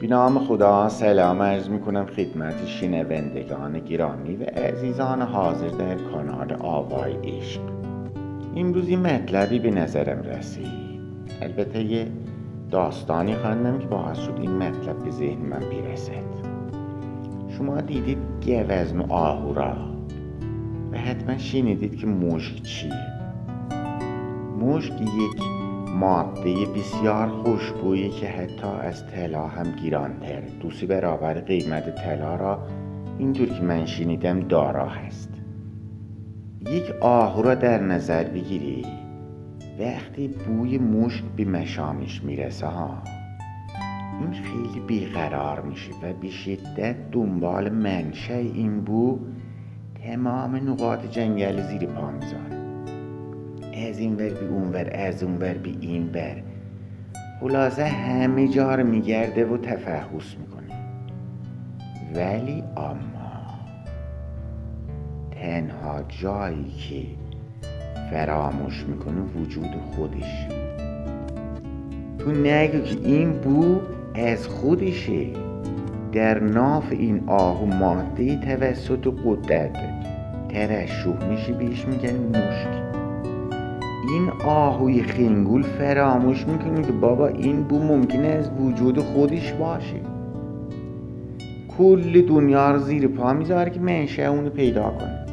به نام خدا سلام عرض می کنم خدمت شنوندگان گرامی و عزیزان حاضر در کانال آوای عشق. امروز این مطلبی به نظرم رسید. البته یه داستانی خواندم که باعث شد این مطلب به ذهن من برسد. شما دیدید گوزن و آهورا؟ و حتما شنیدید که مشک چیه. مشک یک ماده بسیار خوشبویی که حتی از طلا هم گیرانتر. دوست برابر قیمت طلا را اینطور که من شنیدم دارا هست. یک آهو را در نظر بگیری. وقتی بوی مشک به مشامش می‌رسه ها این خیلی بیقرار میشه و به شدت دنبال منشه این بو تمام نقاط جنگل زیر پا می‌ذاره. از این ور به اون ور از اون ور به این ور. خلاصه همه جا رو میگرده و تفحص می‌کنه. ولی اما تنها جایی که فراموش می‌کنه وجود خودش. تو نگو که این بو از خودشه. در ناف این آهو ماده توسط قدرت. ترشح میشه بهش میگن مشک. این آهوی خنگول فراموش می‌کنه که بابا این بو ممکنه از وجود خودش باشه. کل دنیا رو زیر پا می‌ذاره که منشه اونو پیدا کنه.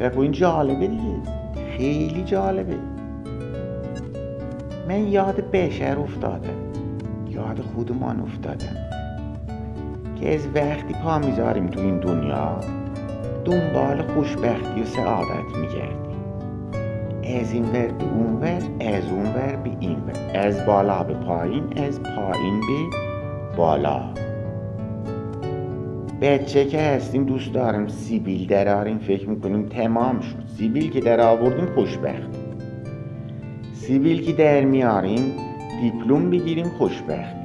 و خب این جالبه دیگه. خیلی جالبه. من یاد بشر افتادم. یاد خودمان افتادم. که از وقتی پا می‌ذاریم تو این دنیا دنبال خوشبختی و سعادت میگردیم. از این ور به اون ور از اون ور به این ور. از بالا به پایین از پایین به بالا. بچه که هستیم دوست دارم سیبیل دراریم فکر می‌کنیم تمام شد. سیبیل که در آوردیم خوشبخت. سیبیل که در میاریم دیپلم بگیریم خوشبختیم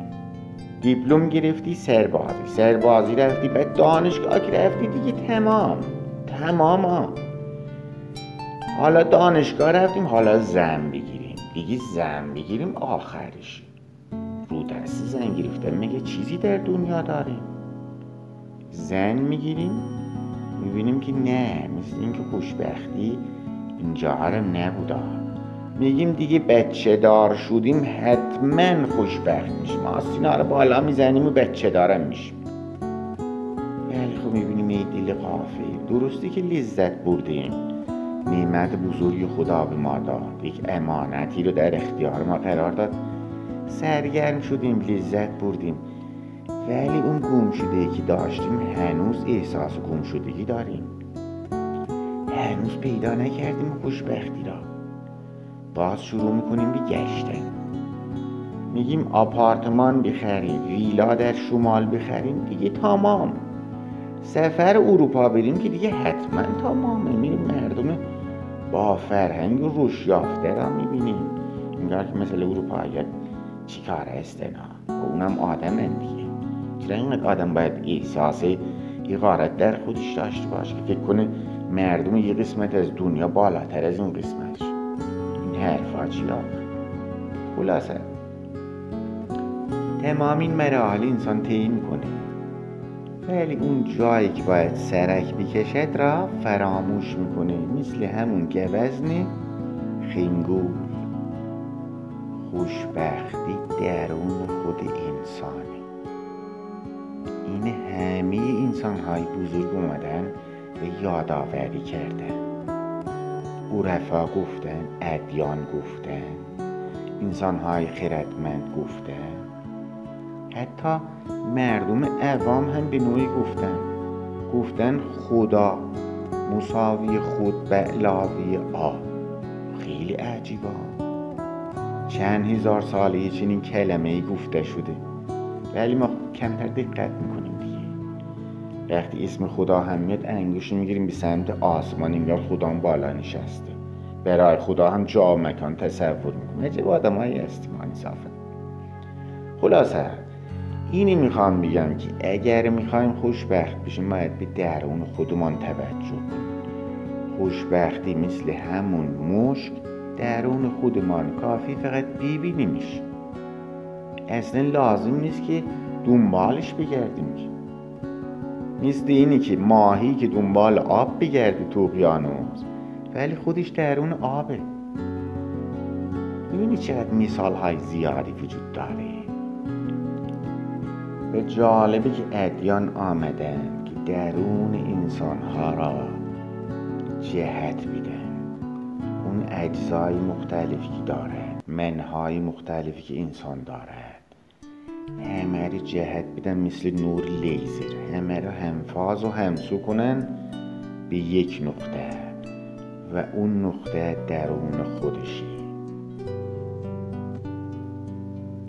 دیپلم گرفتی سربازی. سربازی رفتی بعد دانشگاه که رفتی دیگه تمام. تمام حالا دانشگاه رفتیم حالا زن بگیریم. دیگه زن بگیریم آخرش. رو دست زن گرفتن میگه چیزی در دنیا داریم زن می‌گیریم می‌بینیم که نه مثل اینکه خوشبختی اینجا هم نبودا میگیم دیگه بچه دار شدیم حتما خوشبخت میشیم. آسینا رو بالا می‌زنیم و بچه دارم میشیم. ولی خب می‌بینیم ای دل قافه درستی که لذت بردیم نعمت بزرگی خدا به ما داد. یک امانتی رو در اختیار ما قرار داد. سرگرم شدیم لذت بردیم. ولی اون گم شده که داشتیم هنوز احساس گم شدگی داریم. هنوز پیدا نکردیم خوشبختی را. باز شروع می‌کنیم به گشتن. میگیم آپارتمان بخریم ویلا در شمال بخریم دیگه تمام. سفر اروپا بریم که دیگه حتما تمامه. میریم مردم با فرهنگ روش یافته را می‌بینیم. انگار که مثل اروپا اگر چی کار استنا و اونم آدم دیگه. چرا اینقدر آدم باید احساس اقارت در خودش داشته باشه؟ که فکر کنه مردم یه قسمت از دنیا بالاتر از اون قسمتش. این حرفا چی خلاصه. تمام این مراحل انسان طی می‌کنه. ولی اون جایی که باید سرک بکشد را فراموش می‌کنه مثل همون گوزن خنگول. خوشبختی درون خود انسانه این همه انسان های بزرگ اومدن و یادآوری کردن. عرفا گفتن ادیان گفتن انسان های خردمند گفتن. حتی مردم عوام هم به نوعی گفتن. گفتن خدا مساوی خود به علاوه آ. خیلی عجیبا چند هزار ساله چنین کلمه ای گفته شده. ولی ما کمتر دقت می‌کنیم دیگه. وقتی اسم خدا هم میاد انگوش می‌گیریم به سمت آسمان انگار خدا بالا نشسته. برای خدا هم جا مکان تصور می‌کنیم عجب آدم هایی هستیم انصافا. خلاصه اینی می‌خوام بگم که اگر می‌خوایم خوشبخت بشیم باید به درون خودمان توجه کنیم. خوشبختی مثل همون مشک درون خودمان کافی فقط ببینیمش اصلا لازم نیست که دنبالش بگردیم که. مثل اینی که ماهی که دنبال آب بگرده تو اقیانوس ولی خودش درون آبه. می‌بینی چقدر مثال های زیادی وجود داره؟ به جالبه که ادیان آمدن که درون انسان ها را جهت میدن اون اجزای مختلفی که داره منهای مختلفی که انسان دارد همه رو جهت بدن مثل نور لیزر. همه رو همفاز و همسو کنن به یک نقطه و اون نقطه درون خودشی.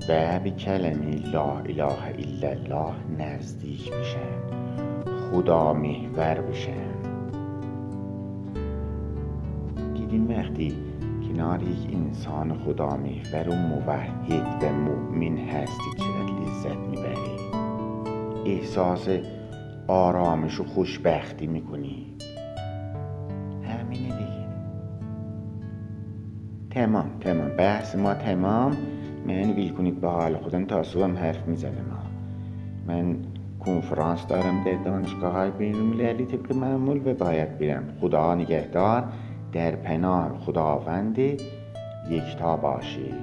به کلمه لا اله الا الله نزدیک بشن خدا محور بشن. دیدیم وقتی کنار یک انسان خدا محور و موحد و مؤمن هستی چقدر لذت می‌بری احساس آرامش و خوشبختی می‌کنی. همینه دیگه. تمام تمام. بحث ما تمام. من ویل کنید به حال خودم تا صبحم حرف می‌زنم. من کنفرانس دارم در دانشگاه های بین المللی طبق معمول و باید برم خدا نگهدار در پناه خداوند یکتا باشی.